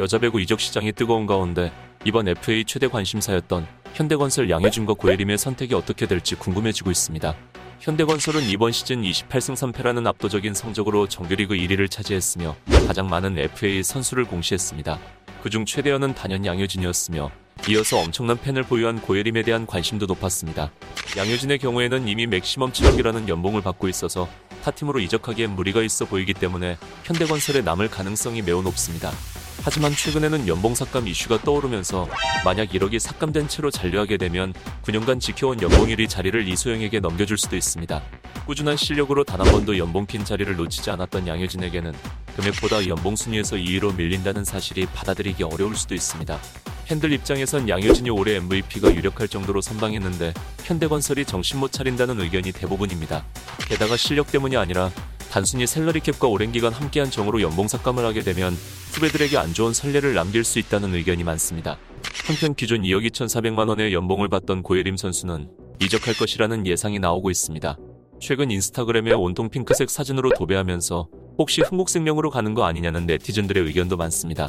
여자 배구 이적 시장이 뜨거운 가운데 이번 FA 최대 관심사였던 현대건설 양효준과 고예림의 선택이 어떻게 될지 궁금해지고 있습니다. 현대건설은 이번 시즌 28승 3패라는 압도적인 성적으로 정규리그 1위를 차지했으며 가장 많은 FA 선수를 공시했습니다. 그중 최대어는 단연 양효진이었으며 이어서 엄청난 팬을 보유한 고예림에 대한 관심도 높았습니다. 양효진의 경우에는 이미 맥시멈 7억이라는 연봉을 받고 있어서 타팀으로 이적하기엔 무리가 있어 보이기 때문에 현대건설에 남을 가능성이 매우 높습니다. 하지만 최근에는 연봉 삭감 이슈가 떠오르면서 만약 1억이 삭감된 채로 잔류하게 되면 9년간 지켜온 연봉 1위 자리를 이소영에게 넘겨줄 수도 있습니다. 꾸준한 실력으로 단 한 번도 연봉 핀 자리를 놓치지 않았던 양효진에게는 금액보다 연봉 순위에서 2위로 밀린다는 사실이 받아들이기 어려울 수도 있습니다. 팬들 입장에선 양효진이 올해 MVP가 유력할 정도로 선방했는데 현대건설이 정신 못 차린다는 의견이 대부분입니다. 게다가 실력 때문이 아니라 단순히 셀러리 캡과 오랜 기간 함께한 정으로 연봉 삭감을 하게 되면 후배들에게 안 좋은 선례를 남길 수 있다는 의견이 많습니다. 한편 기존 2억 2,400만 원의 연봉을 받던 고예림 선수는 이적할 것이라는 예상이 나오고 있습니다. 최근 인스타그램에 온통 핑크색 사진으로 도배하면서 혹시 흥국생명으로 가는 거 아니냐는 네티즌들의 의견도 많습니다.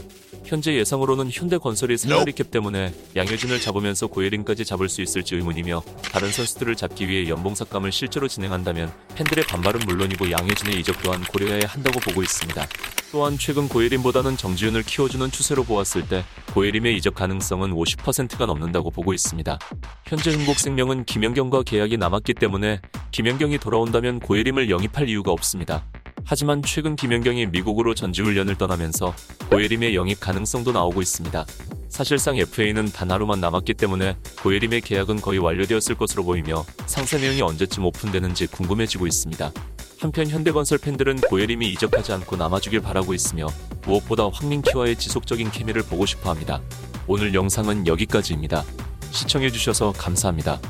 현재 예상으로는 현대건설이 셀러리캡 때문에 양효진을 잡으면서 고예림까지 잡을 수 있을지 의문이며 다른 선수들을 잡기 위해 연봉 삭감을 실제로 진행한다면 팬들의 반발은 물론이고 양효진의 이적 또한 고려해야 한다고 보고 있습니다. 또한 최근 고예림보다는 정지훈을 키워주는 추세로 보았을 때 고예림의 이적 가능성은 50%가 넘는다고 보고 있습니다. 현재 흥국생명은 김연경과 계약이 남았기 때문에 김연경이 돌아온다면 고예림을 영입할 이유가 없습니다. 하지만 최근 김연경이 미국으로 전지훈련을 떠나면서 고예림의 영입 가능성도 나오고 있습니다. 사실상 FA는 단 하루만 남았기 때문에 고예림의 계약은 거의 완료되었을 것으로 보이며 상세 내용이 언제쯤 오픈되는지 궁금해지고 있습니다. 한편 현대건설 팬들은 고예림이 이적하지 않고 남아주길 바라고 있으며 무엇보다 황민키와의 지속적인 케미를 보고 싶어 합니다. 오늘 영상은 여기까지입니다. 시청해주셔서 감사합니다.